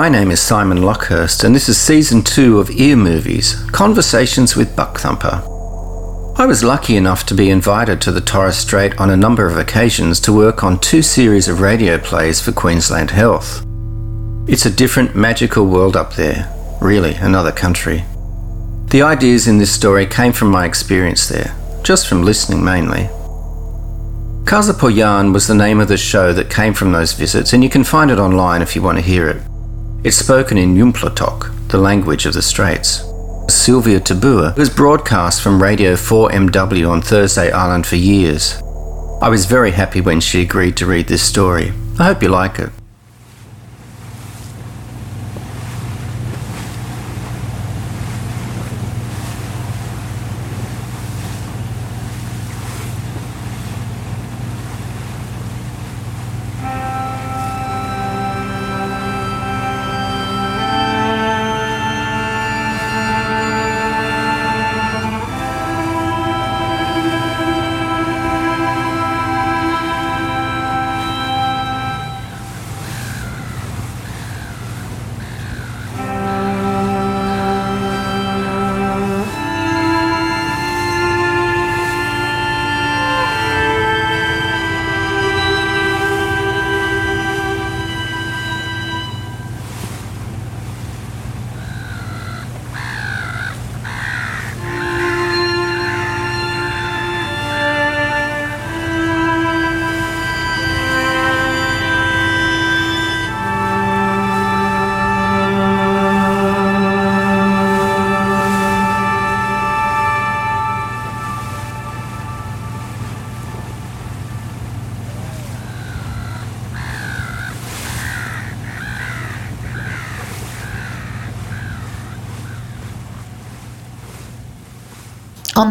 My name is Simon Lockhurst, and this is season two of Ear Movies Conversations with Buck Thumper. I was lucky enough to be invited to the Torres Strait on a number of occasions to work on two series of radio plays for Queensland Health. It's a different, magical world up there, really, another country. The ideas in this story came from my experience there, just from listening mainly. Casa Poyan was the name of the show that came from those visits, and you can find it online if you want to hear it. It's spoken in Yumplatok, the language of the Straits. Sylvia Tabua was broadcast from Radio 4MW on Thursday Island for years. I was very happy when she agreed to read this story. I hope you like it.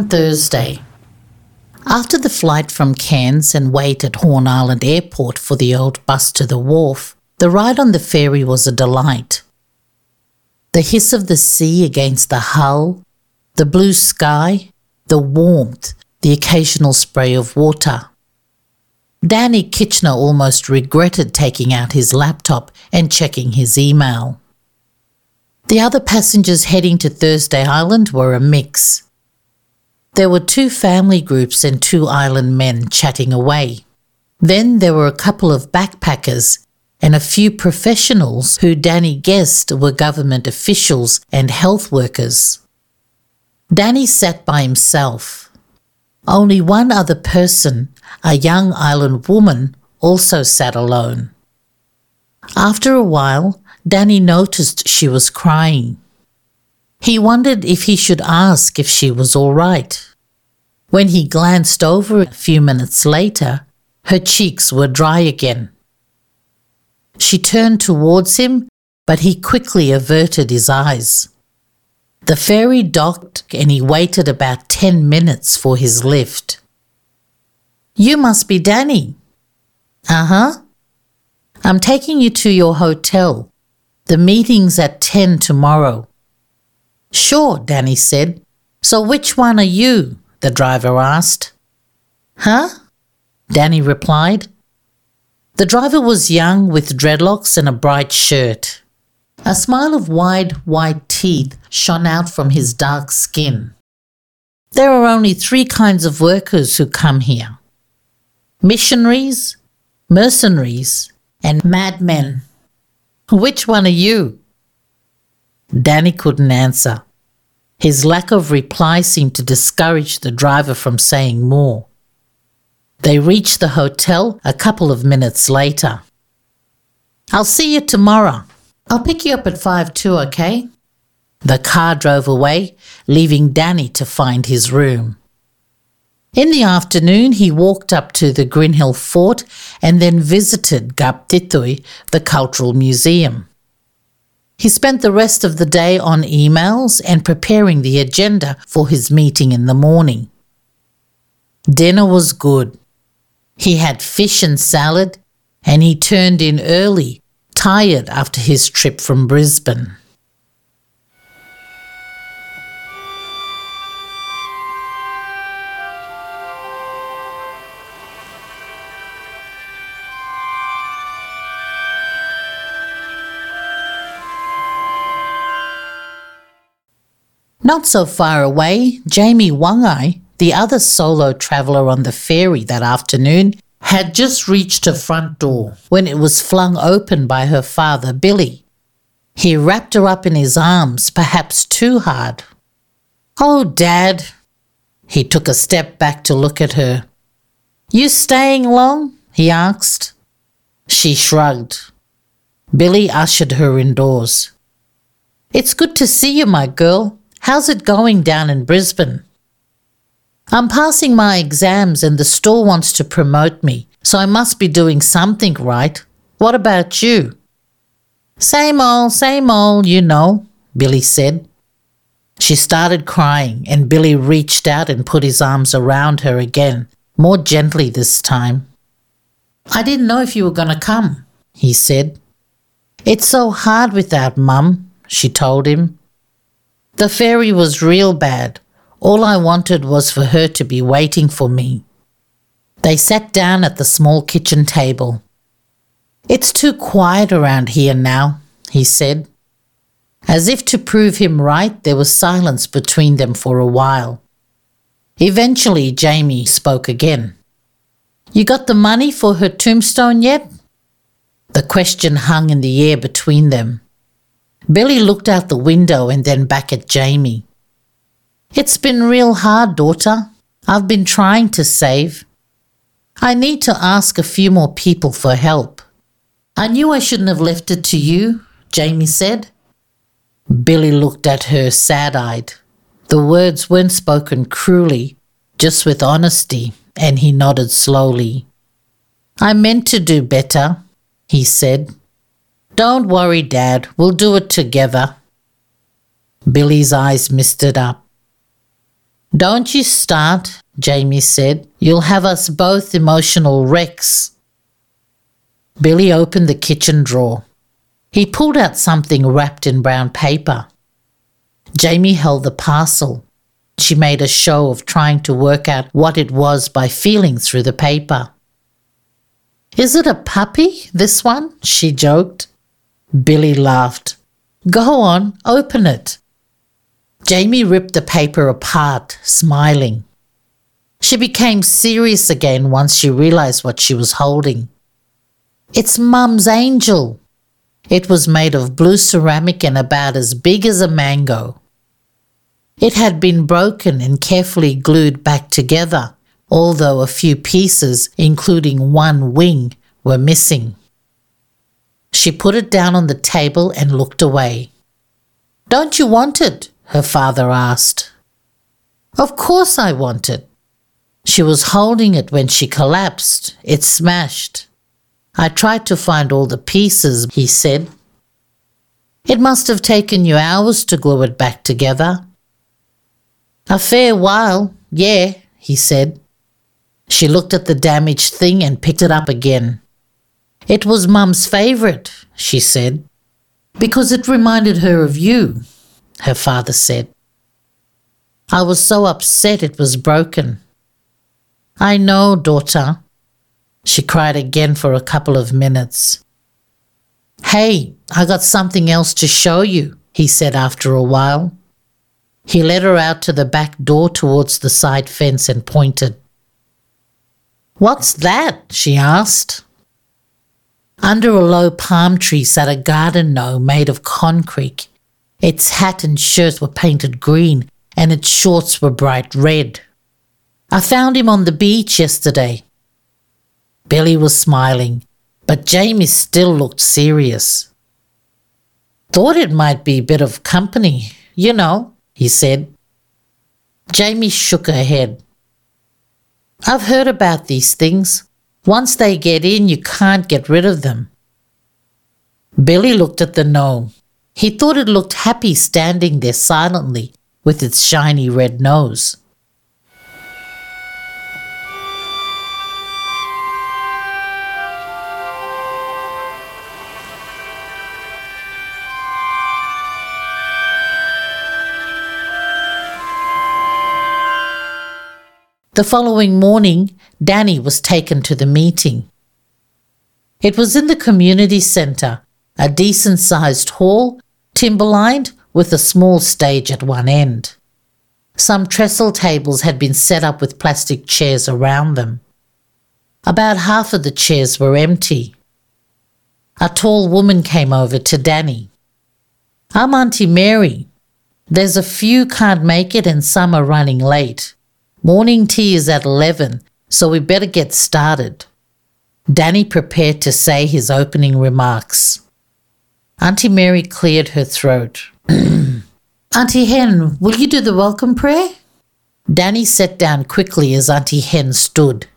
Thursday, after the flight from Cairns and wait at Horn Island Airport for the old bus to the wharf, the ride on the ferry was a delight. The hiss of the sea against the hull, the blue sky, the warmth, the occasional spray of water. Danny Kitchener almost regretted taking out his laptop and checking his email. The other passengers heading to Thursday Island were a mix. There were two family groups and two island men chatting away. Then there were a couple of backpackers and a few professionals who Danny guessed were government officials and health workers. Danny sat by himself. Only one other person, a young island woman, also sat alone. After a while, Danny noticed she was crying. He wondered if he should ask if she was all right. When he glanced over a few minutes later, her cheeks were dry again. She turned towards him, but he quickly averted his eyes. The ferry docked and he waited about 10 minutes for his lift. You must be Danny. Uh huh. I'm taking you to your hotel. The meeting's at 10 tomorrow. Sure, Danny said. So which one are you? The driver asked. Huh? Danny replied. The driver was young with dreadlocks and a bright shirt. A smile of wide, white teeth shone out from his dark skin. There are only three kinds of workers who come here missionaries, mercenaries, and madmen. Which one are you? Danny couldn't answer. His lack of reply seemed to discourage the driver from saying more. They reached the hotel a couple of minutes later. I'll see you tomorrow. I'll pick you up at 5 2, okay? The car drove away, leaving Danny to find his room. In the afternoon, he walked up to the Greenhill Fort and then visited Gab Titui, the Cultural Museum. He spent the rest of the day on emails and preparing the agenda for his meeting in the morning. Dinner was good. He had fish and salad, and he turned in early, tired after his trip from Brisbane. Not so far away, Jamie Wangai, the other solo traveller on the ferry that afternoon, had just reached her front door when it was flung open by her father, Billy. He wrapped her up in his arms, perhaps too hard. Oh, Dad! He took a step back to look at her. You staying long? he asked. She shrugged. Billy ushered her indoors. It's good to see you, my girl. How's it going down in Brisbane? I'm passing my exams and the store wants to promote me, so I must be doing something right. What about you? Same old, same old, you know, Billy said. She started crying, and Billy reached out and put his arms around her again, more gently this time. I didn't know if you were going to come, he said. It's so hard without Mum, she told him. The ferry was real bad. All I wanted was for her to be waiting for me. They sat down at the small kitchen table. It's too quiet around here now, he said. As if to prove him right, there was silence between them for a while. Eventually, Jamie spoke again. You got the money for her tombstone yet? The question hung in the air between them. Billy looked out the window and then back at Jamie. It's been real hard, daughter. I've been trying to save. I need to ask a few more people for help. I knew I shouldn't have left it to you, Jamie said. Billy looked at her sad eyed. The words weren't spoken cruelly, just with honesty, and he nodded slowly. I meant to do better, he said. Don't worry, Dad, we'll do it together. Billy's eyes misted up. Don't you start, Jamie said. You'll have us both emotional wrecks. Billy opened the kitchen drawer. He pulled out something wrapped in brown paper. Jamie held the parcel. She made a show of trying to work out what it was by feeling through the paper. Is it a puppy, this one? she joked. Billy laughed. Go on, open it. Jamie ripped the paper apart, smiling. She became serious again once she realized what she was holding. It's Mum's angel, it was made of blue ceramic and about as big as a mango. It had been broken and carefully glued back together, although a few pieces, including one wing, were missing. She put it down on the table and looked away. Don't you want it? her father asked. Of course I want it. She was holding it when she collapsed. It smashed. I tried to find all the pieces, he said. It must have taken you hours to glue it back together. A fair while, yeah, he said. She looked at the damaged thing and picked it up again. It was Mum's favourite, she said. Because it reminded her of you, her father said. I was so upset it was broken. I know, daughter, she cried again for a couple of minutes. Hey, I got something else to show you, he said after a while. He led her out to the back door towards the side fence and pointed. What's that? she asked. Under a low palm tree sat a garden gnome made of concrete. Its hat and shirt were painted green, and its shorts were bright red. I found him on the beach yesterday, Billy was smiling, but Jamie still looked serious. Thought it might be a bit of company, you know, he said. Jamie shook her head. I've heard about these things. Once they get in, you can't get rid of them. Billy looked at the gnome. He thought it looked happy standing there silently with its shiny red nose. The following morning, Danny was taken to the meeting. It was in the community centre, a decent sized hall, timber lined, with a small stage at one end. Some trestle tables had been set up with plastic chairs around them. About half of the chairs were empty. A tall woman came over to Danny. I'm Auntie Mary. There's a few can't make it and some are running late. Morning tea is at 11, so we better get started. Danny prepared to say his opening remarks. Auntie Mary cleared her throat. Auntie Hen, will you do the welcome prayer? Danny sat down quickly as Auntie Hen stood.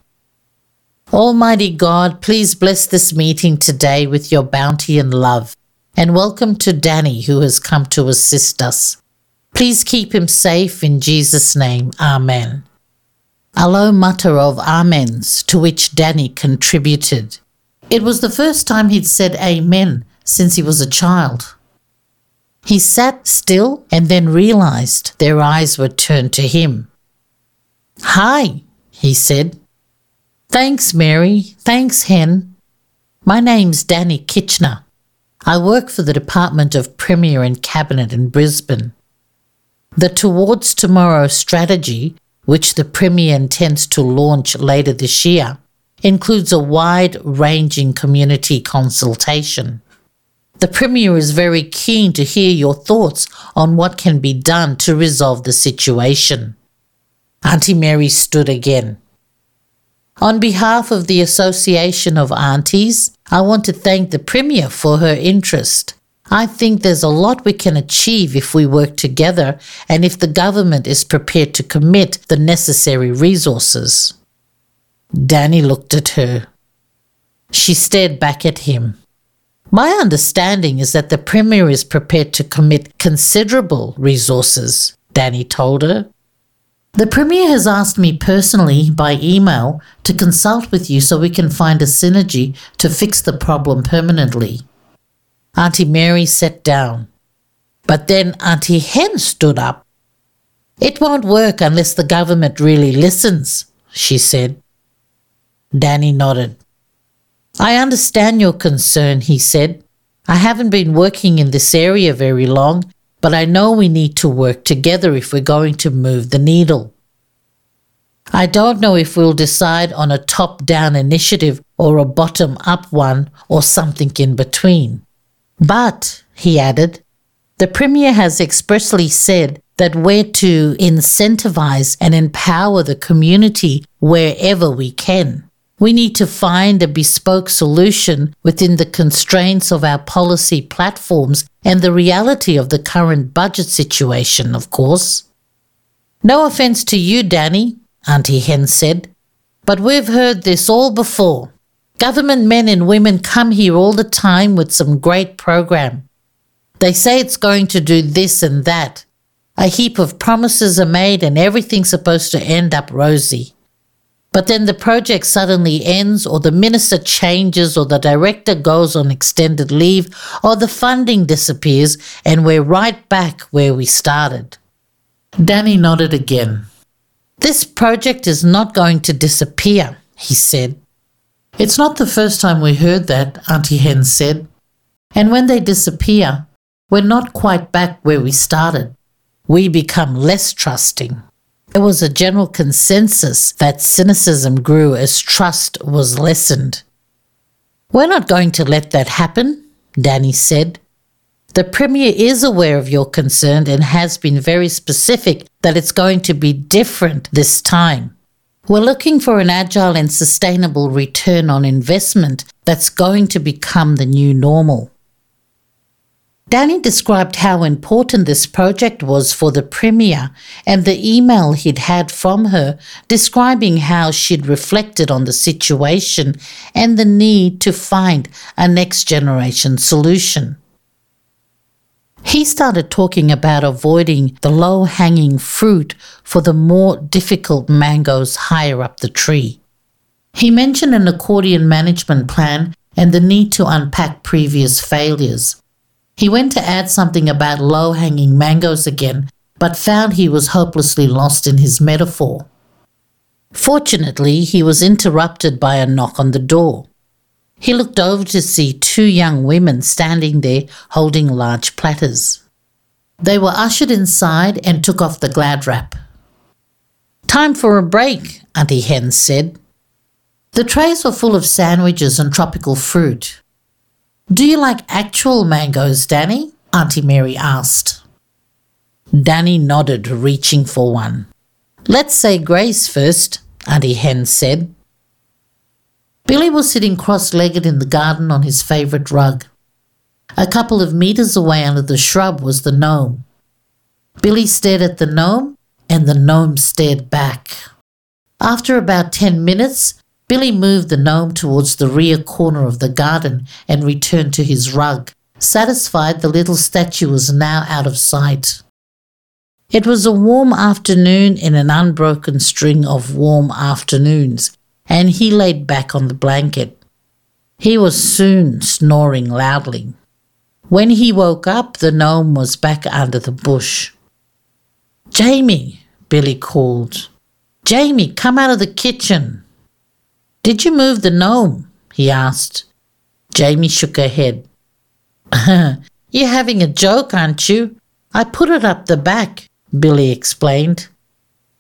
Almighty God, please bless this meeting today with your bounty and love, and welcome to Danny who has come to assist us. Please keep him safe in Jesus' name. Amen. A low mutter of amens to which Danny contributed. It was the first time he'd said amen since he was a child. He sat still and then realized their eyes were turned to him. Hi, he said. Thanks, Mary. Thanks, Hen. My name's Danny Kitchener. I work for the Department of Premier and Cabinet in Brisbane. The Towards Tomorrow strategy, which the Premier intends to launch later this year, includes a wide ranging community consultation. The Premier is very keen to hear your thoughts on what can be done to resolve the situation. Auntie Mary stood again. On behalf of the Association of Aunties, I want to thank the Premier for her interest. I think there's a lot we can achieve if we work together and if the government is prepared to commit the necessary resources. Danny looked at her. She stared back at him. My understanding is that the Premier is prepared to commit considerable resources, Danny told her. The Premier has asked me personally by email to consult with you so we can find a synergy to fix the problem permanently. Auntie Mary sat down. But then Auntie Hen stood up. It won't work unless the government really listens, she said. Danny nodded. I understand your concern, he said. I haven't been working in this area very long, but I know we need to work together if we're going to move the needle. I don't know if we'll decide on a top down initiative or a bottom up one or something in between. But, he added, the Premier has expressly said that we're to incentivize and empower the community wherever we can. We need to find a bespoke solution within the constraints of our policy platforms and the reality of the current budget situation, of course. No offense to you, Danny, Auntie Hen said, but we've heard this all before. Government men and women come here all the time with some great program. They say it's going to do this and that. A heap of promises are made and everything's supposed to end up rosy. But then the project suddenly ends, or the minister changes, or the director goes on extended leave, or the funding disappears, and we're right back where we started. Danny nodded again. This project is not going to disappear, he said. It's not the first time we heard that, Auntie Hen said. And when they disappear, we're not quite back where we started. We become less trusting. There was a general consensus that cynicism grew as trust was lessened. We're not going to let that happen, Danny said. The Premier is aware of your concern and has been very specific that it's going to be different this time. We're looking for an agile and sustainable return on investment that's going to become the new normal. Danny described how important this project was for the Premier and the email he'd had from her describing how she'd reflected on the situation and the need to find a next generation solution. He started talking about avoiding the low hanging fruit for the more difficult mangoes higher up the tree. He mentioned an accordion management plan and the need to unpack previous failures. He went to add something about low hanging mangoes again, but found he was hopelessly lost in his metaphor. Fortunately, he was interrupted by a knock on the door. He looked over to see two young women standing there holding large platters. They were ushered inside and took off the glad wrap. Time for a break, Auntie Hen said. The trays were full of sandwiches and tropical fruit. Do you like actual mangoes, Danny? Auntie Mary asked. Danny nodded, reaching for one. Let's say grace first, Auntie Hen said. Billy was sitting cross legged in the garden on his favourite rug. A couple of metres away under the shrub was the gnome. Billy stared at the gnome, and the gnome stared back. After about ten minutes, Billy moved the gnome towards the rear corner of the garden and returned to his rug, satisfied the little statue was now out of sight. It was a warm afternoon in an unbroken string of warm afternoons, and he laid back on the blanket. He was soon snoring loudly. When he woke up, the gnome was back under the bush. Jamie, Billy called. Jamie, come out of the kitchen. Did you move the gnome? he asked. Jamie shook her head. You're having a joke, aren't you? I put it up the back. Billy explained.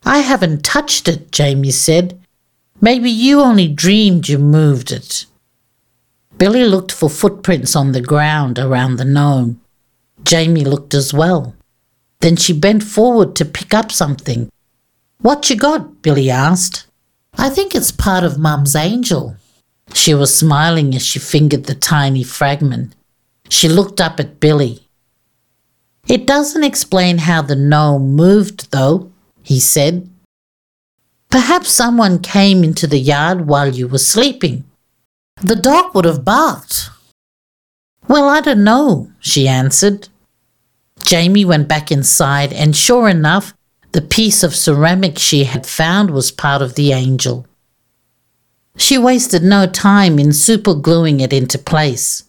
I haven't touched it, Jamie said. Maybe you only dreamed you moved it. Billy looked for footprints on the ground around the gnome. Jamie looked as well. Then she bent forward to pick up something. What you got? Billy asked. I think it's part of Mum's angel. She was smiling as she fingered the tiny fragment. She looked up at Billy. It doesn't explain how the gnome moved, though, he said. Perhaps someone came into the yard while you were sleeping. The dog would have barked. Well, I don't know, she answered. Jamie went back inside, and sure enough, the piece of ceramic she had found was part of the angel. She wasted no time in supergluing it into place.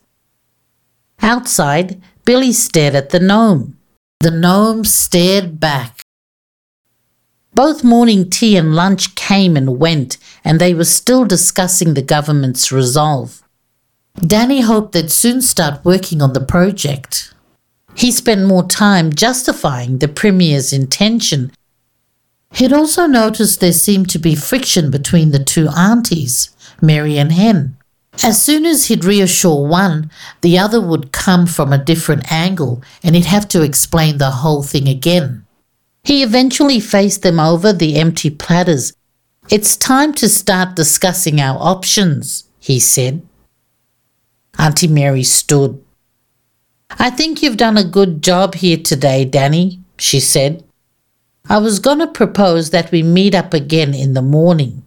Outside, Billy stared at the gnome. The gnome stared back. Both morning tea and lunch came and went, and they were still discussing the government's resolve. Danny hoped they'd soon start working on the project. He spent more time justifying the Premier's intention. He'd also noticed there seemed to be friction between the two aunties, Mary and Hen. As soon as he'd reassure one, the other would come from a different angle and he'd have to explain the whole thing again. He eventually faced them over the empty platters. It's time to start discussing our options, he said. Auntie Mary stood. I think you've done a good job here today, Danny, she said. I was going to propose that we meet up again in the morning.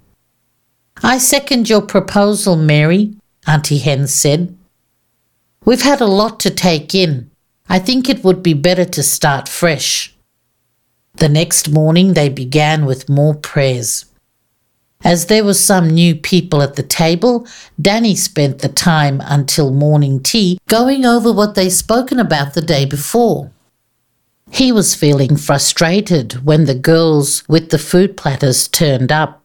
I second your proposal, Mary, Auntie Hen said. We've had a lot to take in. I think it would be better to start fresh. The next morning they began with more prayers. As there were some new people at the table, Danny spent the time until morning tea going over what they'd spoken about the day before. He was feeling frustrated when the girls with the food platters turned up.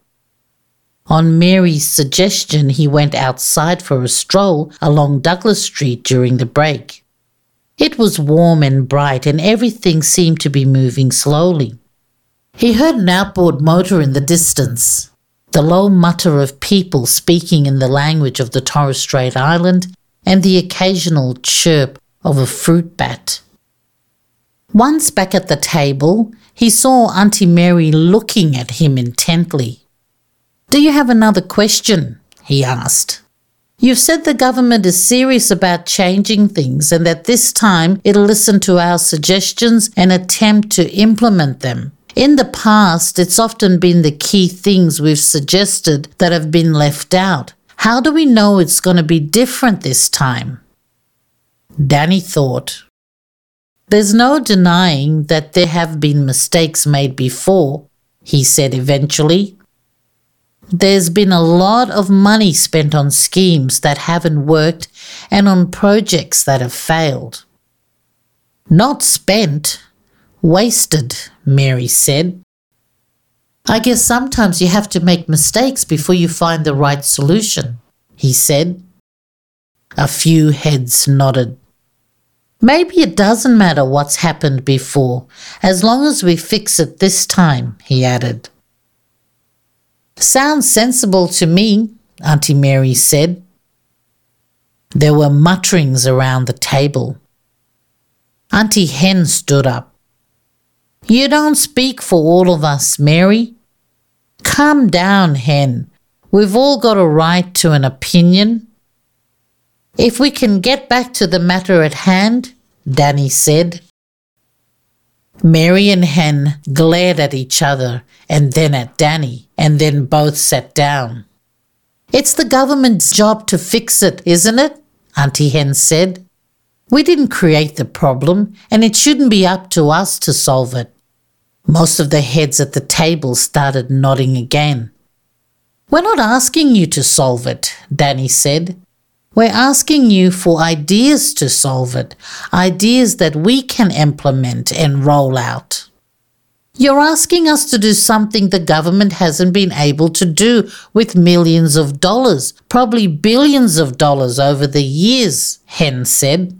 On Mary's suggestion, he went outside for a stroll along Douglas Street during the break. It was warm and bright, and everything seemed to be moving slowly. He heard an outboard motor in the distance, the low mutter of people speaking in the language of the Torres Strait Island, and the occasional chirp of a fruit bat. Once back at the table, he saw Auntie Mary looking at him intently. Do you have another question? he asked. You've said the government is serious about changing things and that this time it'll listen to our suggestions and attempt to implement them. In the past, it's often been the key things we've suggested that have been left out. How do we know it's going to be different this time? Danny thought. There's no denying that there have been mistakes made before, he said eventually. There's been a lot of money spent on schemes that haven't worked and on projects that have failed. Not spent, wasted, Mary said. I guess sometimes you have to make mistakes before you find the right solution, he said. A few heads nodded. Maybe it doesn't matter what's happened before, as long as we fix it this time, he added. Sounds sensible to me, Auntie Mary said. There were mutterings around the table. Auntie Hen stood up. You don't speak for all of us, Mary. Calm down, Hen. We've all got a right to an opinion. If we can get back to the matter at hand, Danny said. Mary and Hen glared at each other and then at Danny, and then both sat down. It's the government's job to fix it, isn't it? Auntie Hen said. We didn't create the problem, and it shouldn't be up to us to solve it. Most of the heads at the table started nodding again. We're not asking you to solve it, Danny said. We're asking you for ideas to solve it, ideas that we can implement and roll out. You're asking us to do something the government hasn't been able to do with millions of dollars, probably billions of dollars over the years, Hen said.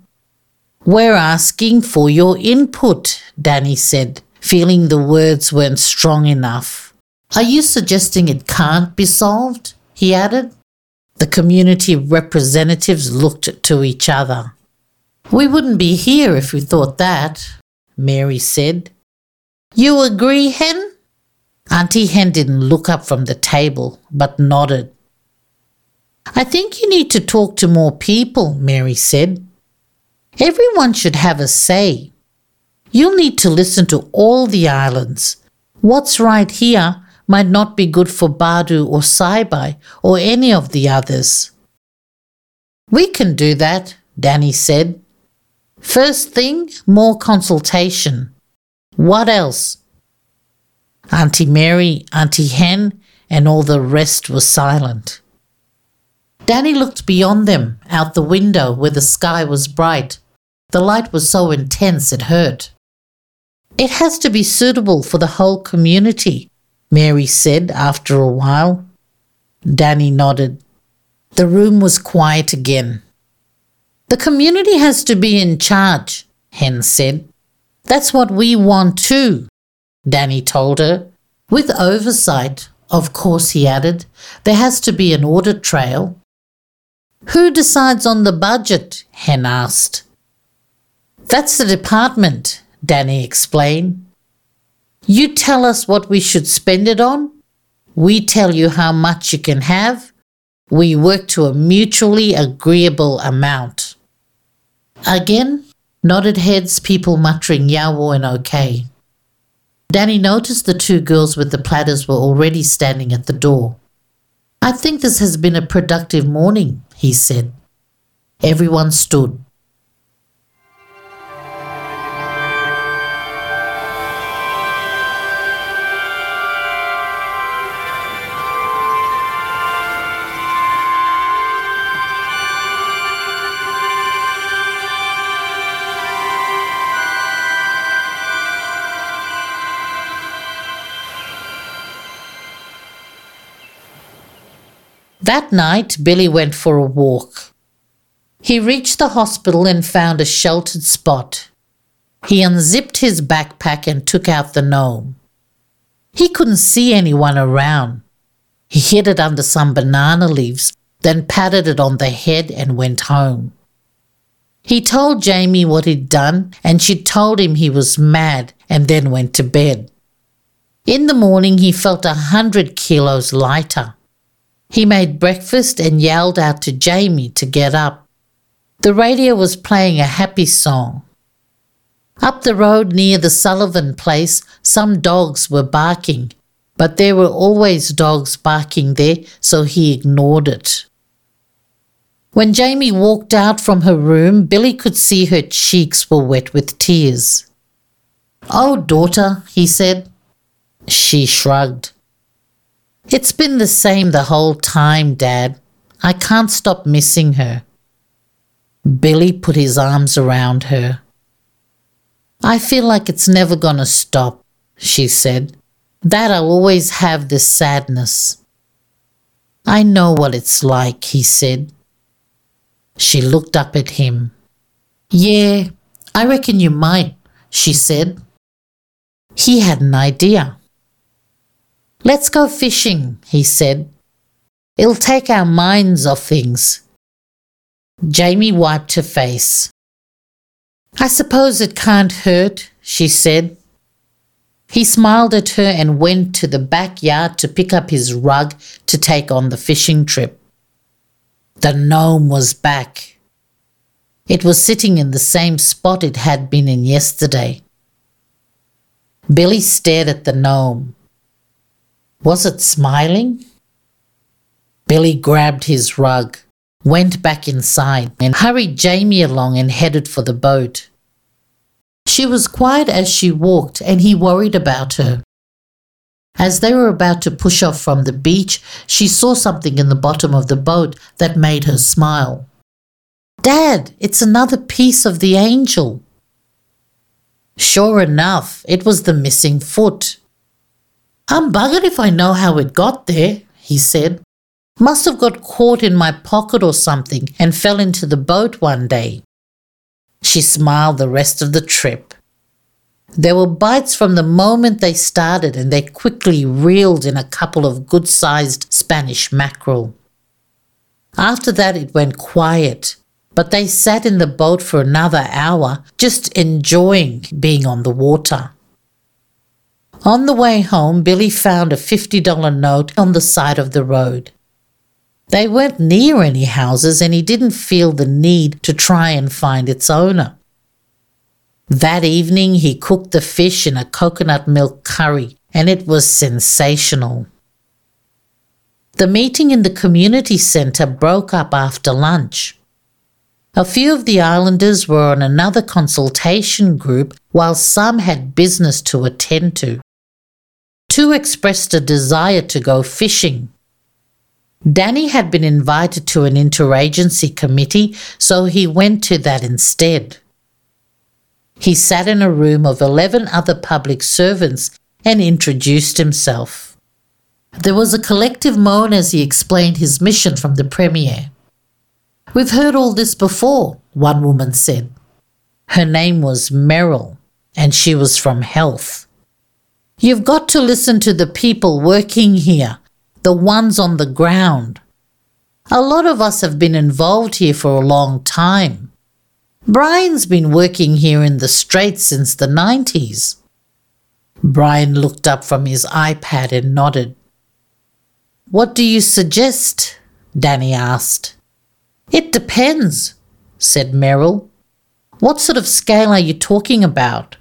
We're asking for your input, Danny said, feeling the words weren't strong enough. Are you suggesting it can't be solved? he added. The community representatives looked to each other. We wouldn't be here if we thought that, Mary said. You agree, Hen? Auntie Hen didn't look up from the table, but nodded. I think you need to talk to more people, Mary said. Everyone should have a say. You'll need to listen to all the islands. What's right here might not be good for Badu or Saibai or any of the others. We can do that, Danny said. First thing, more consultation. What else? Auntie Mary, Auntie Hen, and all the rest were silent. Danny looked beyond them, out the window where the sky was bright. The light was so intense it hurt. It has to be suitable for the whole community, Mary said after a while. Danny nodded. The room was quiet again. The community has to be in charge, Hen said. That's what we want too, Danny told her. With oversight, of course, he added, there has to be an audit trail. Who decides on the budget? Hen asked. That's the department, Danny explained. You tell us what we should spend it on. We tell you how much you can have. We work to a mutually agreeable amount. Again, nodded heads, people muttering Yawo and okay. Danny noticed the two girls with the platters were already standing at the door. I think this has been a productive morning, he said. Everyone stood. That night, Billy went for a walk. He reached the hospital and found a sheltered spot. He unzipped his backpack and took out the gnome. He couldn't see anyone around. He hid it under some banana leaves, then patted it on the head and went home. He told Jamie what he'd done, and she told him he was mad and then went to bed. In the morning, he felt a hundred kilos lighter. He made breakfast and yelled out to Jamie to get up. The radio was playing a happy song. Up the road near the Sullivan place, some dogs were barking, but there were always dogs barking there, so he ignored it. When Jamie walked out from her room, Billy could see her cheeks were wet with tears. Oh, daughter, he said. She shrugged. It's been the same the whole time, Dad. I can't stop missing her. Billy put his arms around her. I feel like it's never going to stop, she said. That I'll always have this sadness. I know what it's like, he said. She looked up at him. Yeah, I reckon you might, she said. He had an idea. Let's go fishing, he said. It'll take our minds off things. Jamie wiped her face. I suppose it can't hurt, she said. He smiled at her and went to the backyard to pick up his rug to take on the fishing trip. The gnome was back. It was sitting in the same spot it had been in yesterday. Billy stared at the gnome. Was it smiling? Billy grabbed his rug, went back inside, and hurried Jamie along and headed for the boat. She was quiet as she walked, and he worried about her. As they were about to push off from the beach, she saw something in the bottom of the boat that made her smile. Dad, it's another piece of the angel. Sure enough, it was the missing foot. I'm buggered if I know how it got there, he said. Must have got caught in my pocket or something and fell into the boat one day. She smiled the rest of the trip. There were bites from the moment they started, and they quickly reeled in a couple of good sized Spanish mackerel. After that, it went quiet, but they sat in the boat for another hour, just enjoying being on the water. On the way home, Billy found a $50 note on the side of the road. They weren't near any houses, and he didn't feel the need to try and find its owner. That evening, he cooked the fish in a coconut milk curry, and it was sensational. The meeting in the community centre broke up after lunch. A few of the islanders were on another consultation group, while some had business to attend to. Two expressed a desire to go fishing. Danny had been invited to an interagency committee, so he went to that instead. He sat in a room of 11 other public servants and introduced himself. There was a collective moan as he explained his mission from the Premier. We've heard all this before, one woman said. Her name was Merrill, and she was from Health. You've got to listen to the people working here, the ones on the ground. A lot of us have been involved here for a long time. Brian's been working here in the Straits since the 90s. Brian looked up from his iPad and nodded. What do you suggest? Danny asked. It depends, said Merrill. What sort of scale are you talking about?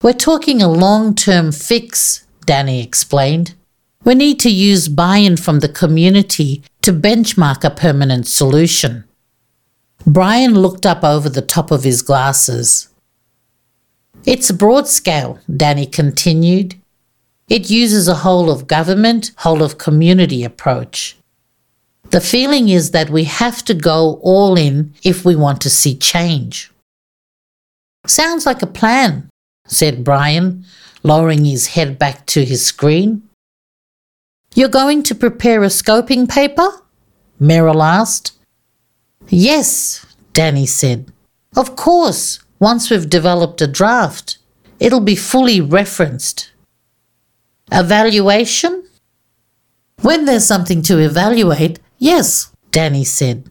We're talking a long term fix, Danny explained. We need to use buy in from the community to benchmark a permanent solution. Brian looked up over the top of his glasses. It's broad scale, Danny continued. It uses a whole of government, whole of community approach. The feeling is that we have to go all in if we want to see change. Sounds like a plan, said Brian, lowering his head back to his screen. You're going to prepare a scoping paper? Merrill asked. Yes, Danny said. Of course, once we've developed a draft, it'll be fully referenced. Evaluation? When there's something to evaluate, yes, Danny said.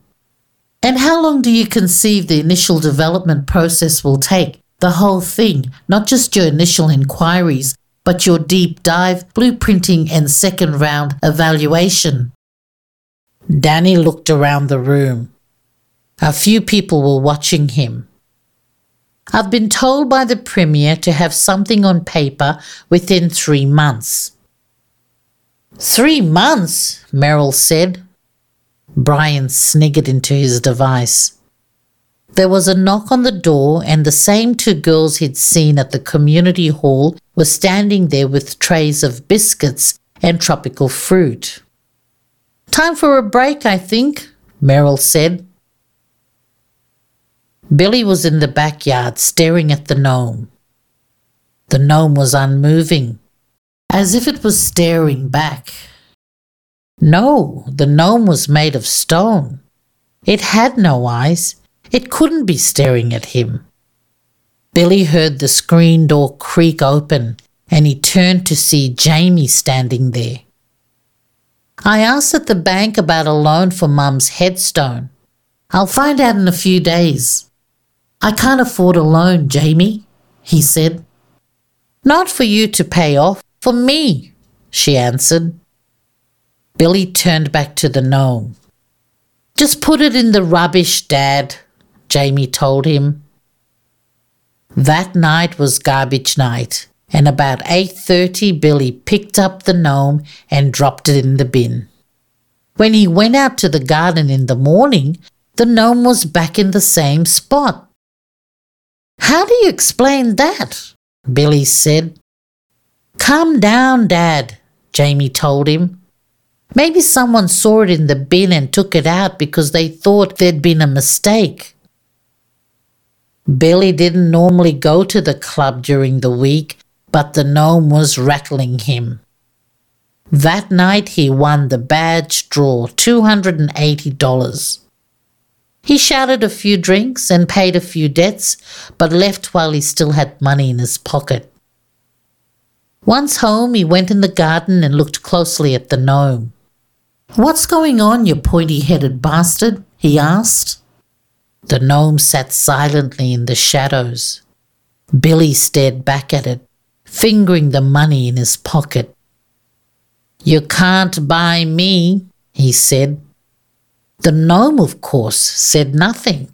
And how long do you conceive the initial development process will take? The whole thing, not just your initial inquiries, but your deep dive, blueprinting, and second round evaluation. Danny looked around the room. A few people were watching him. I've been told by the Premier to have something on paper within three months. Three months, Merrill said. Brian sniggered into his device. There was a knock on the door, and the same two girls he'd seen at the community hall were standing there with trays of biscuits and tropical fruit. Time for a break, I think, Merrill said. Billy was in the backyard staring at the gnome. The gnome was unmoving, as if it was staring back. No, the gnome was made of stone. It had no eyes. It couldn't be staring at him. Billy heard the screen door creak open and he turned to see Jamie standing there. I asked at the bank about a loan for Mum's headstone. I'll find out in a few days. I can't afford a loan, Jamie, he said. Not for you to pay off, for me, she answered. Billy turned back to the gnome. Just put it in the rubbish, Dad, Jamie told him. That night was garbage night, and about 8:30 Billy picked up the gnome and dropped it in the bin. When he went out to the garden in the morning, the gnome was back in the same spot. How do you explain that? Billy said. Come down, Dad, Jamie told him. Maybe someone saw it in the bin and took it out because they thought there'd been a mistake. Billy didn't normally go to the club during the week, but the gnome was rattling him. That night he won the badge draw $280. He shouted a few drinks and paid a few debts, but left while he still had money in his pocket. Once home, he went in the garden and looked closely at the gnome. What's going on, you pointy headed bastard? he asked. The gnome sat silently in the shadows. Billy stared back at it, fingering the money in his pocket. You can't buy me, he said. The gnome, of course, said nothing.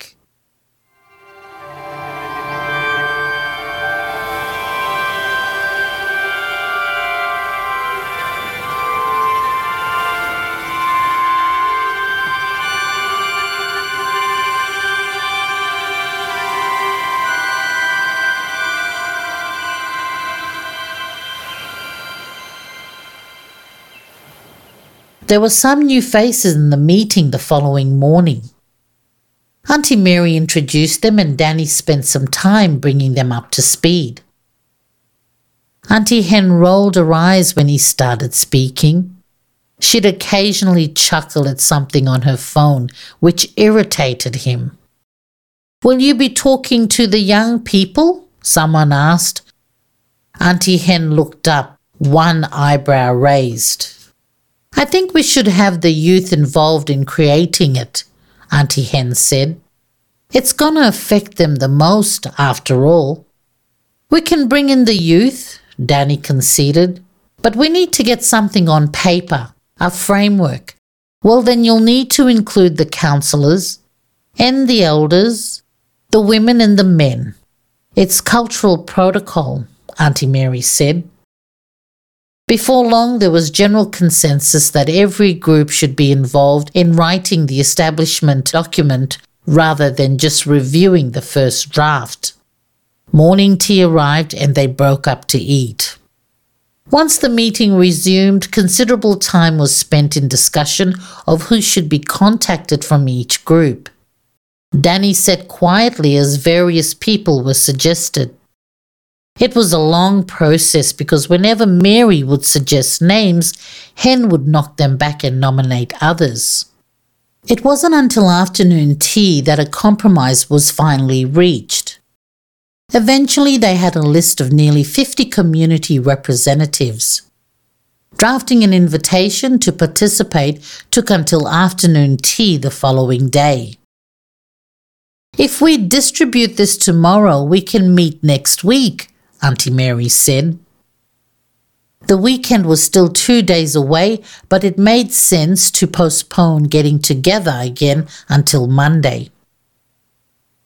There were some new faces in the meeting the following morning. Auntie Mary introduced them and Danny spent some time bringing them up to speed. Auntie Hen rolled her eyes when he started speaking. She'd occasionally chuckle at something on her phone, which irritated him. Will you be talking to the young people? Someone asked. Auntie Hen looked up, one eyebrow raised. I think we should have the youth involved in creating it, Auntie Hen said. It's going to affect them the most, after all. We can bring in the youth, Danny conceded, but we need to get something on paper, a framework. Well, then you'll need to include the counsellors and the elders, the women and the men. It's cultural protocol, Auntie Mary said. Before long, there was general consensus that every group should be involved in writing the establishment document rather than just reviewing the first draft. Morning tea arrived and they broke up to eat. Once the meeting resumed, considerable time was spent in discussion of who should be contacted from each group. Danny sat quietly as various people were suggested. It was a long process because whenever Mary would suggest names, Hen would knock them back and nominate others. It wasn't until afternoon tea that a compromise was finally reached. Eventually, they had a list of nearly 50 community representatives. Drafting an invitation to participate took until afternoon tea the following day. If we distribute this tomorrow, we can meet next week, Auntie Mary said. The weekend was still two days away, but it made sense to postpone getting together again until Monday.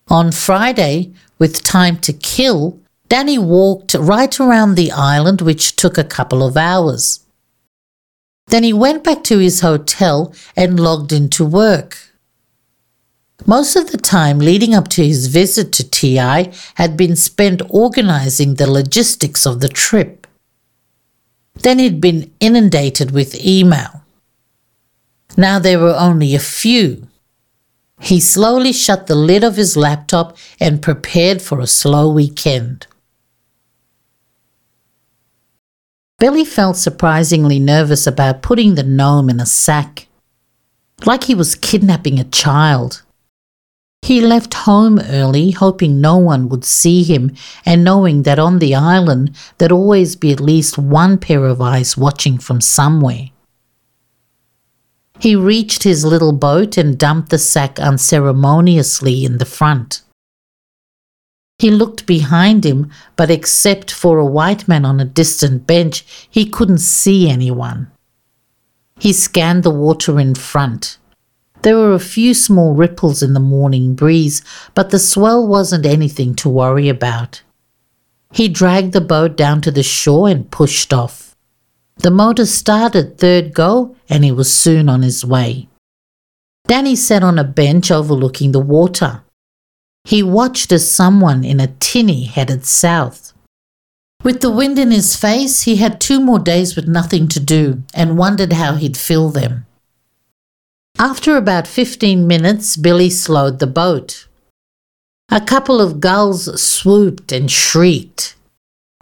On Friday, with time to kill, Danny walked right around the island, which took a couple of hours. Then he went back to his hotel and logged into work. Most of the time leading up to his visit to TI had been spent organizing the logistics of the trip. Then he'd been inundated with email. Now there were only a few. He slowly shut the lid of his laptop and prepared for a slow weekend. Billy felt surprisingly nervous about putting the gnome in a sack, like he was kidnapping a child. He left home early, hoping no one would see him, and knowing that on the island there'd always be at least one pair of eyes watching from somewhere. He reached his little boat and dumped the sack unceremoniously in the front. He looked behind him, but except for a white man on a distant bench, he couldn't see anyone. He scanned the water in front. There were a few small ripples in the morning breeze, but the swell wasn't anything to worry about. He dragged the boat down to the shore and pushed off. The motor started third go, and he was soon on his way. Danny sat on a bench overlooking the water. He watched as someone in a tinny headed south. With the wind in his face, he had two more days with nothing to do and wondered how he'd fill them. After about 15 minutes, Billy slowed the boat. A couple of gulls swooped and shrieked.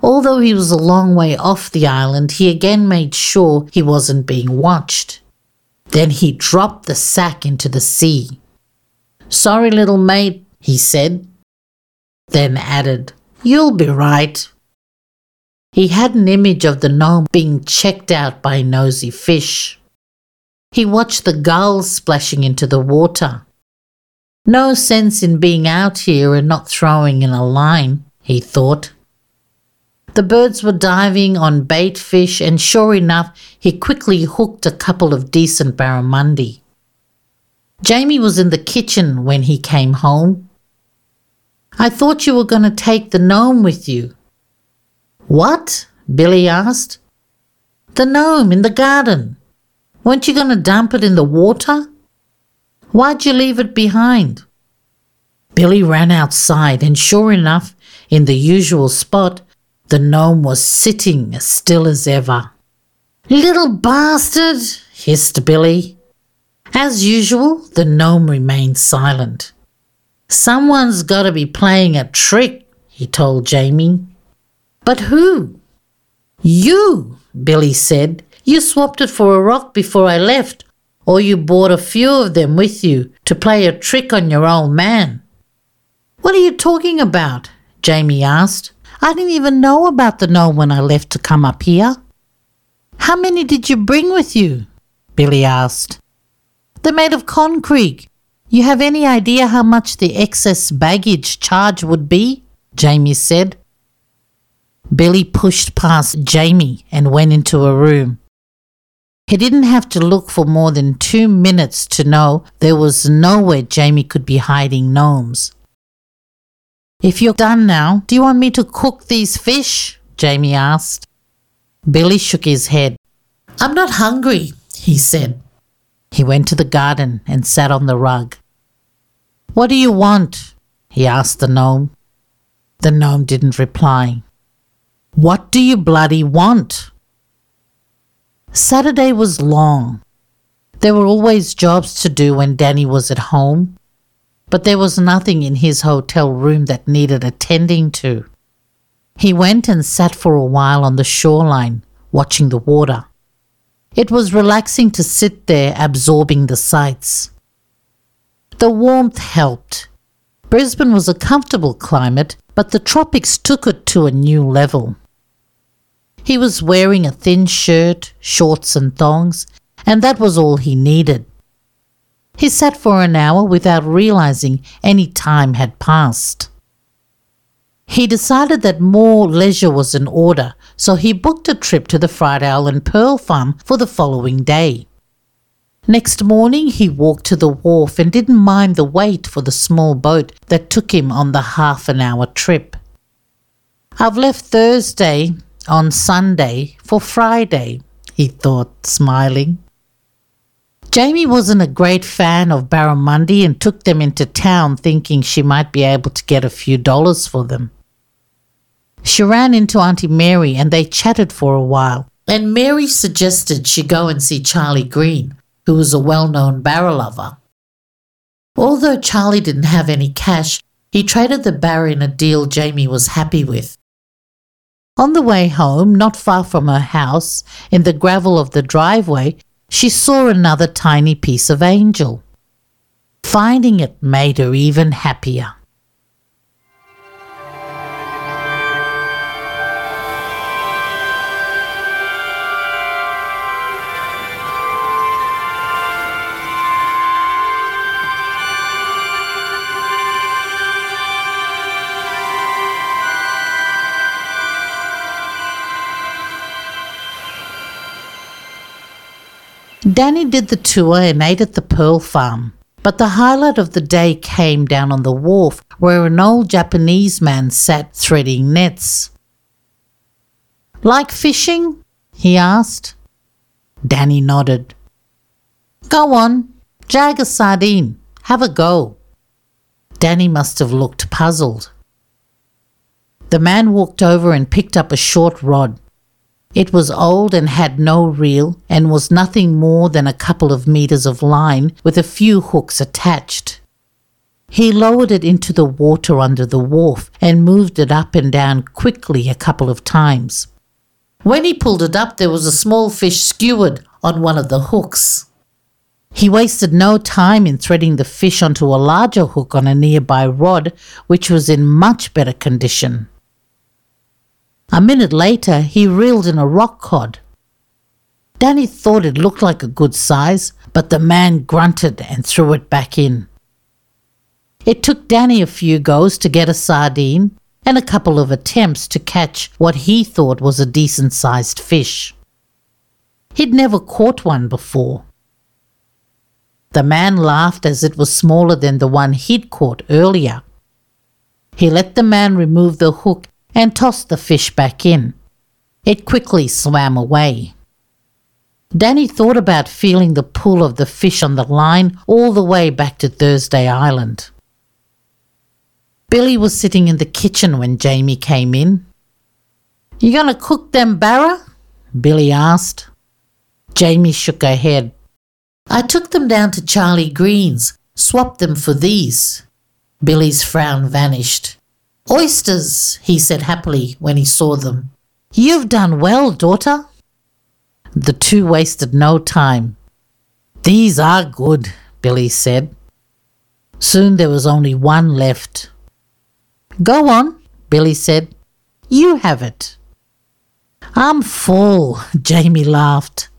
Although he was a long way off the island, he again made sure he wasn't being watched. Then he dropped the sack into the sea. Sorry, little mate, he said, then added, You'll be right. He had an image of the gnome being checked out by nosy fish. He watched the gulls splashing into the water. No sense in being out here and not throwing in a line, he thought. The birds were diving on bait fish, and sure enough, he quickly hooked a couple of decent barramundi. Jamie was in the kitchen when he came home. I thought you were going to take the gnome with you. What? Billy asked. The gnome in the garden. Weren't you going to dump it in the water? Why'd you leave it behind? Billy ran outside, and sure enough, in the usual spot, the gnome was sitting as still as ever. Little bastard, hissed Billy. As usual, the gnome remained silent. Someone's got to be playing a trick, he told Jamie. But who? You, Billy said. You swapped it for a rock before I left, or you brought a few of them with you to play a trick on your old man. What are you talking about? Jamie asked. I didn't even know about the gnome when I left to come up here. How many did you bring with you? Billy asked. They're made of concrete. You have any idea how much the excess baggage charge would be? Jamie said. Billy pushed past Jamie and went into a room. He didn't have to look for more than two minutes to know there was nowhere Jamie could be hiding gnomes. If you're done now, do you want me to cook these fish? Jamie asked. Billy shook his head. I'm not hungry, he said. He went to the garden and sat on the rug. What do you want? he asked the gnome. The gnome didn't reply. What do you bloody want? Saturday was long. There were always jobs to do when Danny was at home, but there was nothing in his hotel room that needed attending to. He went and sat for a while on the shoreline, watching the water. It was relaxing to sit there absorbing the sights. The warmth helped. Brisbane was a comfortable climate, but the tropics took it to a new level. He was wearing a thin shirt, shorts, and thongs, and that was all he needed. He sat for an hour without realizing any time had passed. He decided that more leisure was in order, so he booked a trip to the Friday Island Pearl Farm for the following day. Next morning, he walked to the wharf and didn't mind the wait for the small boat that took him on the half an hour trip. I've left Thursday on Sunday for Friday, he thought, smiling. Jamie wasn't a great fan of barramundi and took them into town thinking she might be able to get a few dollars for them. She ran into Auntie Mary and they chatted for a while, and Mary suggested she go and see Charlie Green, who was a well known barra lover. Although Charlie didn't have any cash, he traded the barra in a deal Jamie was happy with. On the way home, not far from her house, in the gravel of the driveway, she saw another tiny piece of angel. Finding it made her even happier. Danny did the tour and ate at the Pearl Farm. But the highlight of the day came down on the wharf where an old Japanese man sat threading nets. Like fishing? he asked. Danny nodded. Go on, jag a sardine, have a go. Danny must have looked puzzled. The man walked over and picked up a short rod. It was old and had no reel and was nothing more than a couple of meters of line with a few hooks attached. He lowered it into the water under the wharf and moved it up and down quickly a couple of times. When he pulled it up, there was a small fish skewered on one of the hooks. He wasted no time in threading the fish onto a larger hook on a nearby rod, which was in much better condition. A minute later, he reeled in a rock cod. Danny thought it looked like a good size, but the man grunted and threw it back in. It took Danny a few goes to get a sardine and a couple of attempts to catch what he thought was a decent sized fish. He'd never caught one before. The man laughed as it was smaller than the one he'd caught earlier. He let the man remove the hook and tossed the fish back in. It quickly swam away. Danny thought about feeling the pull of the fish on the line all the way back to Thursday Island. Billy was sitting in the kitchen when Jamie came in. You gonna cook them barra? Billy asked. Jamie shook her head. I took them down to Charlie Green's, swapped them for these. Billy's frown vanished. Oysters, he said happily when he saw them. You've done well, daughter. The two wasted no time. These are good, Billy said. Soon there was only one left. Go on, Billy said. You have it. I'm full, Jamie laughed.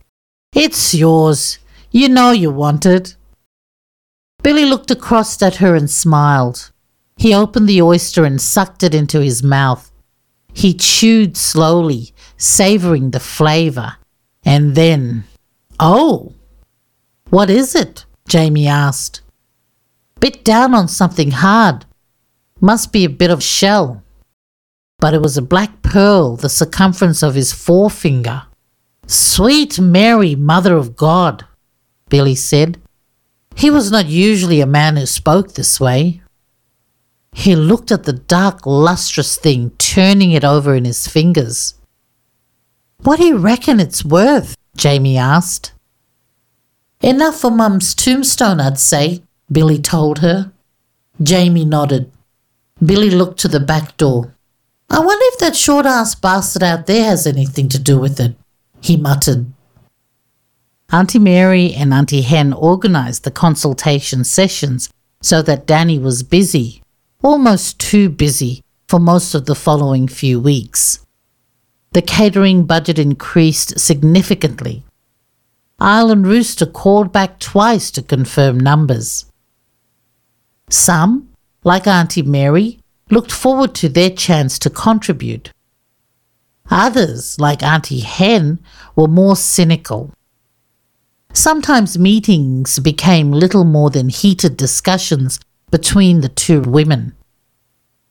It's yours. You know you want it. Billy looked across at her and smiled. He opened the oyster and sucked it into his mouth. He chewed slowly, savoring the flavor. And then, oh, what is it? Jamie asked. Bit down on something hard. Must be a bit of shell. But it was a black pearl the circumference of his forefinger. Sweet Mary, Mother of God, Billy said. He was not usually a man who spoke this way. He looked at the dark, lustrous thing, turning it over in his fingers. What do you reckon it's worth? Jamie asked. Enough for Mum's tombstone, I'd say, Billy told her. Jamie nodded. Billy looked to the back door. I wonder if that short ass bastard out there has anything to do with it, he muttered. Auntie Mary and Auntie Hen organised the consultation sessions so that Danny was busy almost too busy for most of the following few weeks. The catering budget increased significantly. Island Rooster called back twice to confirm numbers. Some, like Auntie Mary, looked forward to their chance to contribute. Others, like Auntie Hen, were more cynical. Sometimes meetings became little more than heated discussions between the two women.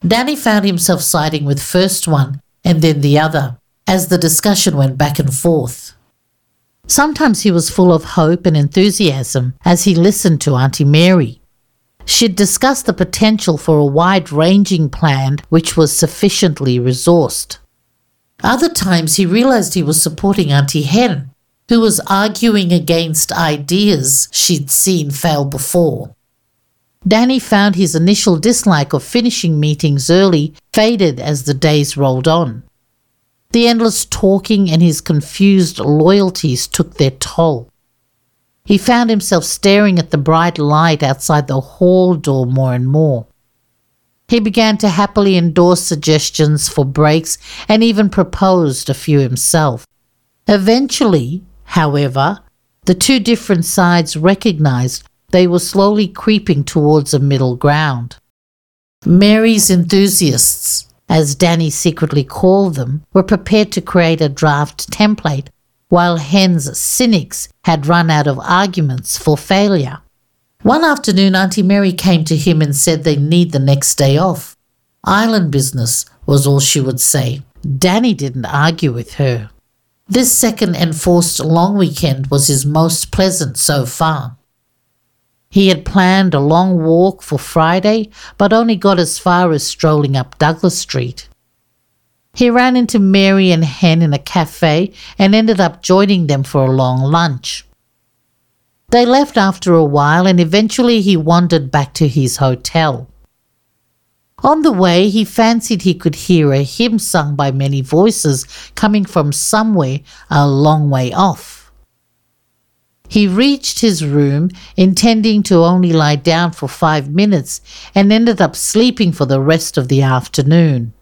Danny found himself siding with first one and then the other as the discussion went back and forth. Sometimes he was full of hope and enthusiasm as he listened to Auntie Mary. She'd discussed the potential for a wide ranging plan which was sufficiently resourced. Other times he realized he was supporting Auntie Hen, who was arguing against ideas she'd seen fail before. Danny found his initial dislike of finishing meetings early faded as the days rolled on. The endless talking and his confused loyalties took their toll. he found himself staring at the bright light outside the hall door more and more. He began to happily endorse suggestions for breaks and even proposed a few himself. Eventually, however, the two different sides recognized they were slowly creeping towards a middle ground. Mary's enthusiasts, as Danny secretly called them, were prepared to create a draft template, while Hen's cynics had run out of arguments for failure. One afternoon, Auntie Mary came to him and said they need the next day off. Island business was all she would say. Danny didn't argue with her. This second enforced long weekend was his most pleasant so far. He had planned a long walk for Friday, but only got as far as strolling up Douglas Street. He ran into Mary and Hen in a cafe and ended up joining them for a long lunch. They left after a while and eventually he wandered back to his hotel. On the way, he fancied he could hear a hymn sung by many voices coming from somewhere a long way off. He reached his room, intending to only lie down for five minutes, and ended up sleeping for the rest of the afternoon.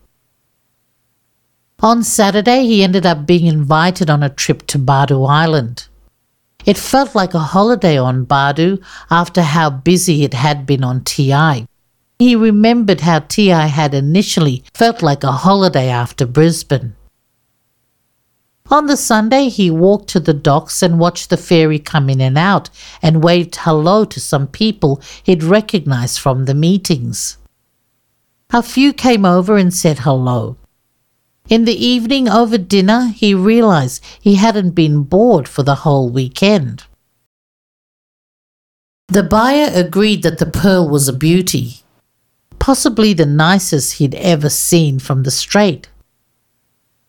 On Saturday, he ended up being invited on a trip to Badu Island. It felt like a holiday on Badu after how busy it had been on TI. He remembered how TI had initially felt like a holiday after Brisbane. On the Sunday, he walked to the docks and watched the ferry come in and out and waved hello to some people he'd recognized from the meetings. A few came over and said hello. In the evening over dinner, he realized he hadn't been bored for the whole weekend. The buyer agreed that the pearl was a beauty, possibly the nicest he'd ever seen from the strait.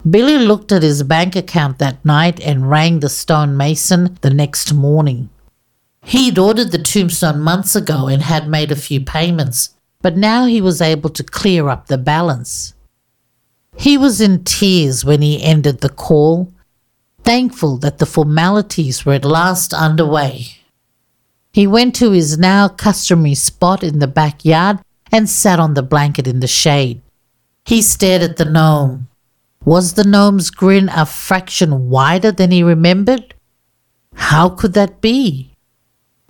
Billy looked at his bank account that night and rang the stonemason the next morning. He'd ordered the tombstone months ago and had made a few payments, but now he was able to clear up the balance. He was in tears when he ended the call, thankful that the formalities were at last underway. He went to his now customary spot in the backyard and sat on the blanket in the shade. He stared at the gnome. Was the gnome's grin a fraction wider than he remembered? How could that be?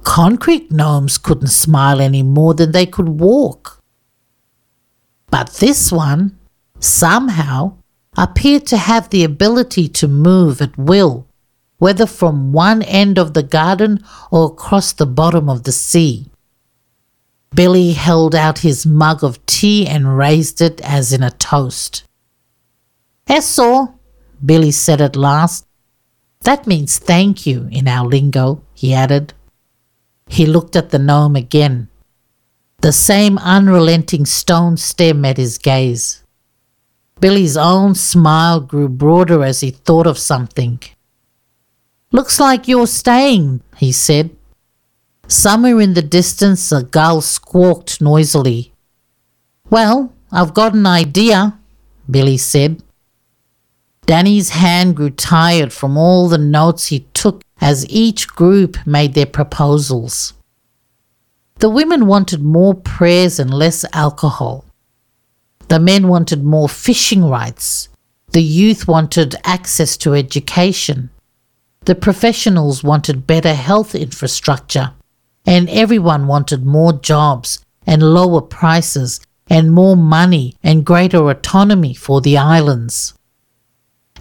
Concrete gnomes couldn't smile any more than they could walk. But this one, somehow, appeared to have the ability to move at will, whether from one end of the garden or across the bottom of the sea. Billy held out his mug of tea and raised it as in a toast. Eso, Billy said at last. That means thank you in our lingo, he added. He looked at the gnome again. The same unrelenting stone stare met his gaze. Billy's own smile grew broader as he thought of something. Looks like you're staying, he said. Somewhere in the distance, a gull squawked noisily. Well, I've got an idea, Billy said. Danny's hand grew tired from all the notes he took as each group made their proposals. The women wanted more prayers and less alcohol. The men wanted more fishing rights. The youth wanted access to education. The professionals wanted better health infrastructure. And everyone wanted more jobs and lower prices and more money and greater autonomy for the islands.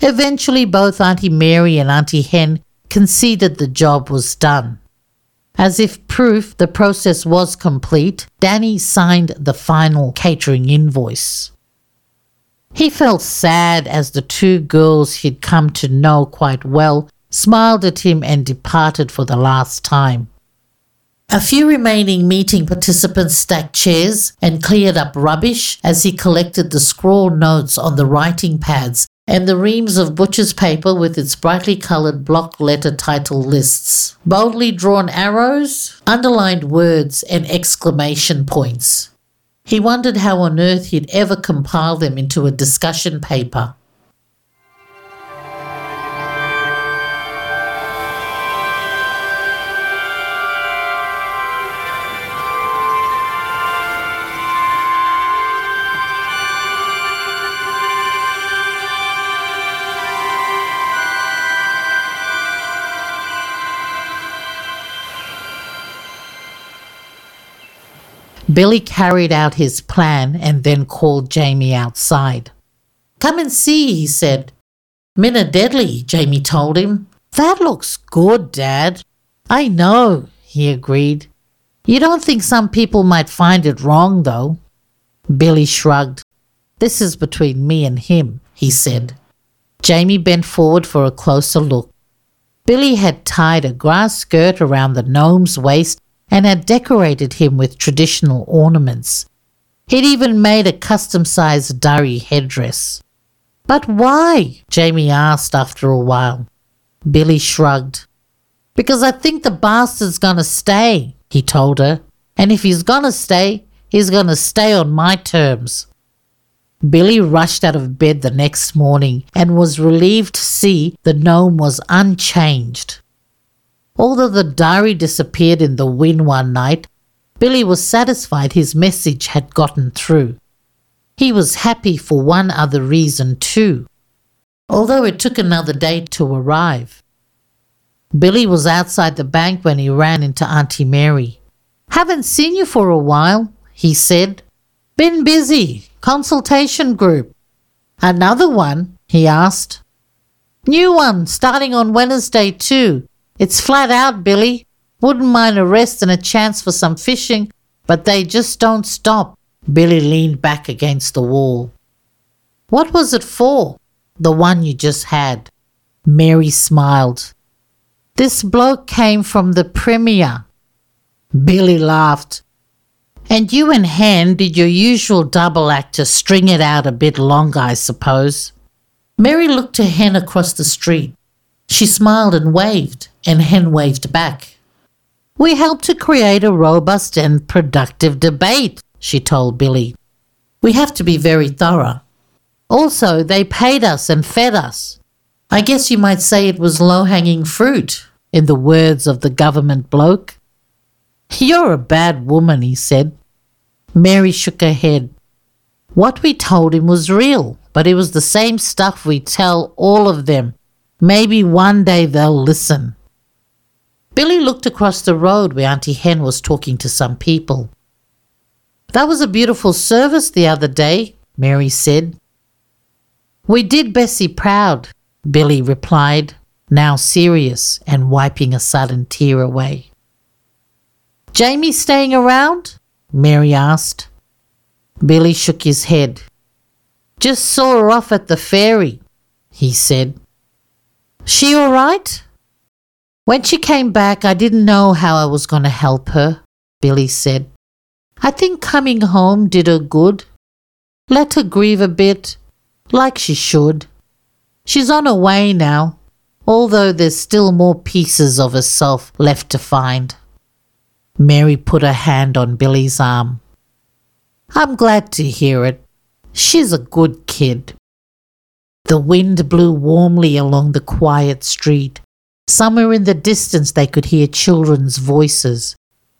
Eventually, both Auntie Mary and Auntie Hen conceded the job was done. As if proof the process was complete, Danny signed the final catering invoice. He felt sad as the two girls he'd come to know quite well smiled at him and departed for the last time. A few remaining meeting participants stacked chairs and cleared up rubbish as he collected the scrawled notes on the writing pads and the reams of butcher's paper with its brightly coloured block letter title lists, boldly drawn arrows, underlined words, and exclamation points. He wondered how on earth he'd ever compile them into a discussion paper. Billy carried out his plan and then called Jamie outside. Come and see, he said. Minna Deadly, Jamie told him. That looks good, Dad. I know, he agreed. You don't think some people might find it wrong, though? Billy shrugged. This is between me and him, he said. Jamie bent forward for a closer look. Billy had tied a grass skirt around the gnome's waist and had decorated him with traditional ornaments. He'd even made a custom sized dhari headdress. But why? Jamie asked after a while. Billy shrugged. Because I think the bastard's gonna stay, he told her. And if he's gonna stay, he's gonna stay on my terms. Billy rushed out of bed the next morning and was relieved to see the gnome was unchanged. Although the dhari disappeared in the wind one night, Billy was satisfied his message had gotten through. He was happy for one other reason too, although it took another day to arrive. Billy was outside the bank when he ran into Auntie Mary. Haven't seen you for a while, he said. Been busy, Consultation group. Another one? he asked. New one, starting on Wednesday too. It's flat out, Billy. Wouldn't mind a rest and a chance for some fishing, but they just don't stop. Billy leaned back against the wall. What was it for? The one you just had. Mary smiled. This bloke came from the Premier. Billy laughed. And you and Hen did your usual double act to string it out a bit longer, I suppose. Mary looked to Hen across the street. She smiled and waved, and Hen waved back. We helped to create a robust and productive debate, she told Billy. We have to be very thorough. Also, they paid us and fed us. I guess you might say it was low hanging fruit, in the words of the government bloke. You're a bad woman, he said. Mary shook her head. What we told him was real, but it was the same stuff we tell all of them. Maybe one day they'll listen. Billy looked across the road where Auntie Hen was talking to some people. That was a beautiful service the other day, Mary said. We did Bessie proud, Billy replied, now serious and wiping a sudden tear away. Jamie staying around? Mary asked. Billy shook his head. Just saw her off at the ferry, he said. She all right? When she came back, I didn't know how I was going to help her, Billy said. I think coming home did her good. Let her grieve a bit, like she should. She's on her way now, although there's still more pieces of herself left to find. Mary put her hand on Billy's arm. I'm glad to hear it. She's a good kid. The wind blew warmly along the quiet street. Somewhere in the distance they could hear children's voices.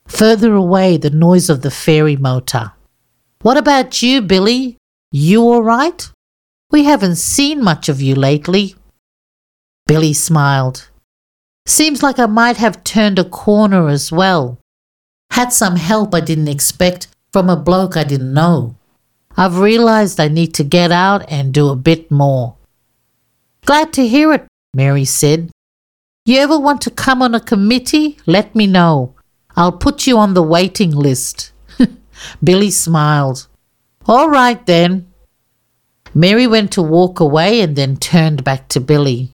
Further away, the noise of the ferry motor. What about you, Billy? You all right? We haven't seen much of you lately. Billy smiled. Seems like I might have turned a corner as well. Had some help I didn't expect from a bloke I didn't know. I've realized I need to get out and do a bit more. Glad to hear it, Mary said. You ever want to come on a committee? Let me know. I'll put you on the waiting list. Billy smiled. All right then. Mary went to walk away and then turned back to Billy.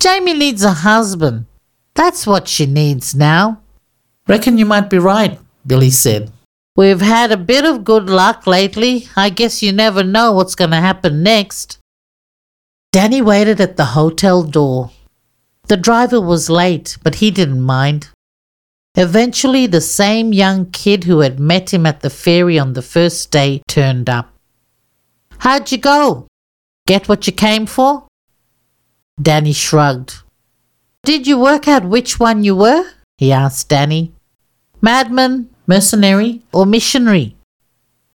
Jamie needs a husband. That's what she needs now. Reckon you might be right, Billy said. We've had a bit of good luck lately. I guess you never know what's going to happen next. Danny waited at the hotel door. The driver was late, but he didn't mind. Eventually, the same young kid who had met him at the ferry on the first day turned up. How'd you go? Get what you came for? Danny shrugged. Did you work out which one you were? he asked Danny. Madman, mercenary, or missionary?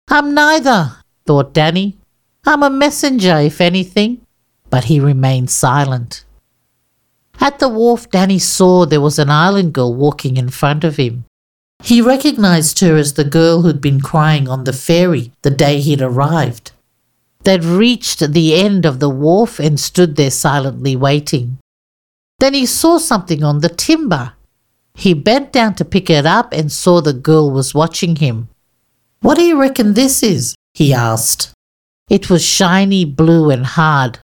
I'm neither, thought Danny. I'm a messenger, if anything. But he remained silent. At the wharf, Danny saw there was an island girl walking in front of him. He recognized her as the girl who'd been crying on the ferry the day he'd arrived. They'd reached the end of the wharf and stood there silently waiting. Then he saw something on the timber. He bent down to pick it up and saw the girl was watching him. What do you reckon this is? he asked. It was shiny blue and hard.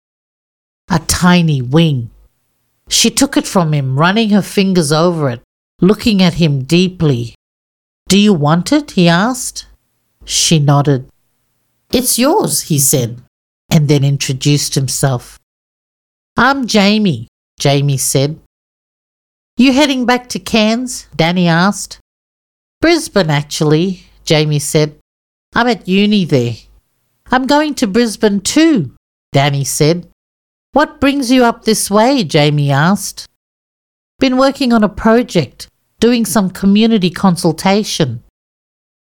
A tiny wing. She took it from him, running her fingers over it, looking at him deeply. Do you want it? he asked. She nodded. It's yours, he said, and then introduced himself. I'm Jamie, Jamie said. You heading back to Cairns? Danny asked. Brisbane, actually, Jamie said. I'm at uni there. I'm going to Brisbane too, Danny said. What brings you up this way? Jamie asked. Been working on a project, doing some community consultation.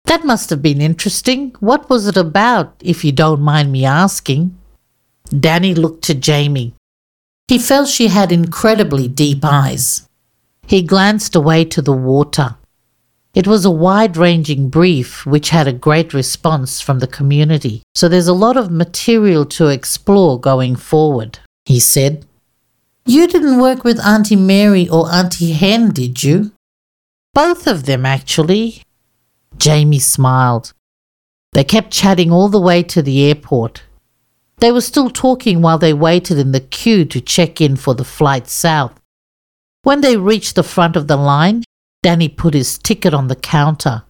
That must have been interesting. What was it about, if you don't mind me asking? Danny looked to Jamie. He felt she had incredibly deep eyes. He glanced away to the water. It was a wide ranging brief which had a great response from the community, so there's a lot of material to explore going forward, he said. You didn't work with Auntie Mary or Auntie Hen, did you? Both of them, actually. Jamie smiled. They kept chatting all the way to the airport. They were still talking while they waited in the queue to check in for the flight south. When they reached the front of the line, Danny put his ticket on the counter.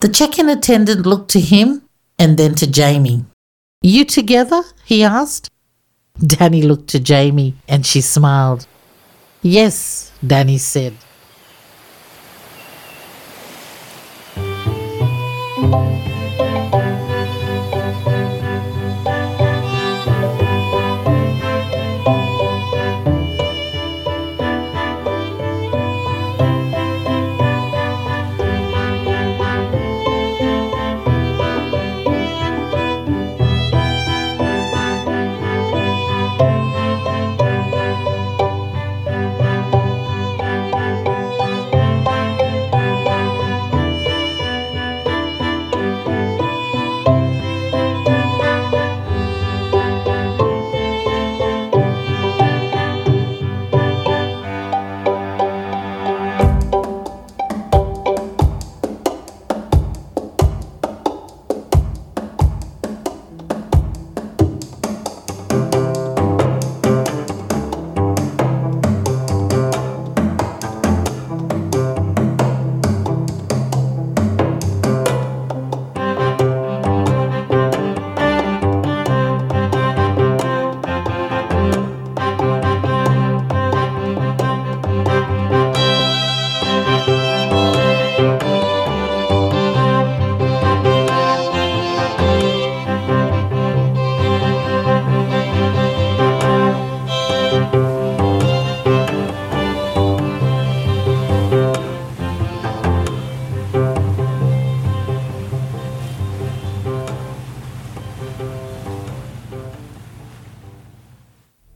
The check in attendant looked to him and then to Jamie. You together? he asked. Danny looked to Jamie and she smiled. Yes, Danny said.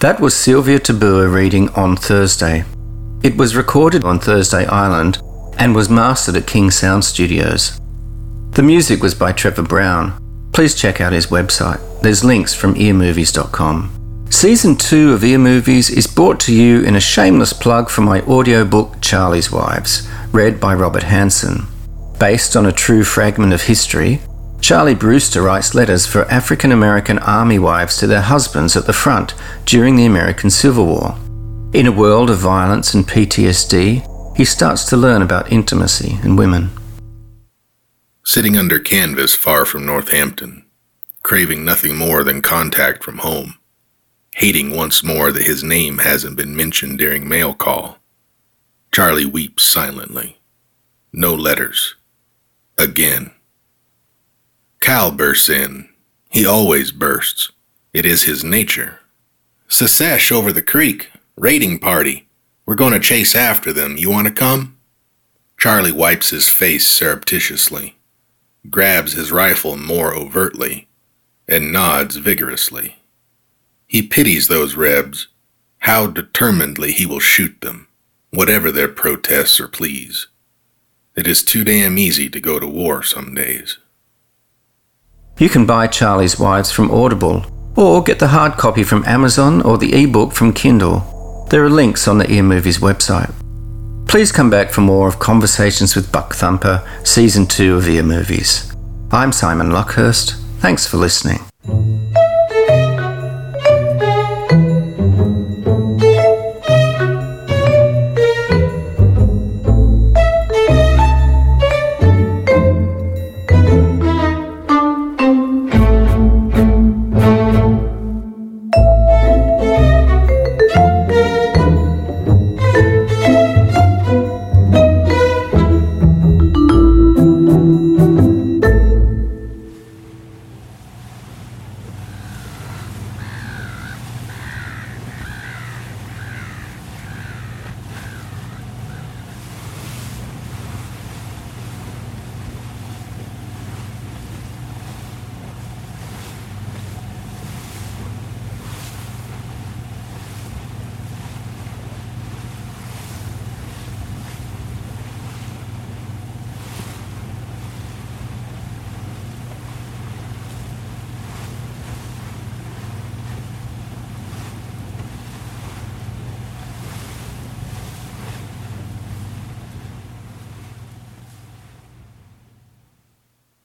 That was Sylvia Tabua reading on Thursday. It was recorded on Thursday Island and was mastered at King Sound Studios. The music was by Trevor Brown. Please check out his website. There's links from earmovies.com. Season 2 of Ear Movies is brought to you in a shameless plug for my audiobook Charlie's Wives, read by Robert Hanson. Based on a true fragment of history, Charlie Brewster writes letters for African American army wives to their husbands at the front during the American Civil War. In a world of violence and PTSD, he starts to learn about intimacy and women. Sitting under canvas far from Northampton, craving nothing more than contact from home, hating once more that his name hasn't been mentioned during mail call, Charlie weeps silently. No letters. Again. Cal bursts in. He always bursts. It is his nature. Secesh over the creek. Raiding party. We're going to chase after them. You want to come? Charlie wipes his face surreptitiously, grabs his rifle more overtly, and nods vigorously. He pities those rebs, how determinedly he will shoot them, whatever their protests or pleas. It is too damn easy to go to war some days. You can buy Charlie's Wives from Audible, or get the hard copy from Amazon or the ebook from Kindle. There are links on the Ear Movies website. Please come back for more of Conversations with Buck Thumper, Season 2 of Ear Movies. I'm Simon Lockhurst. Thanks for listening.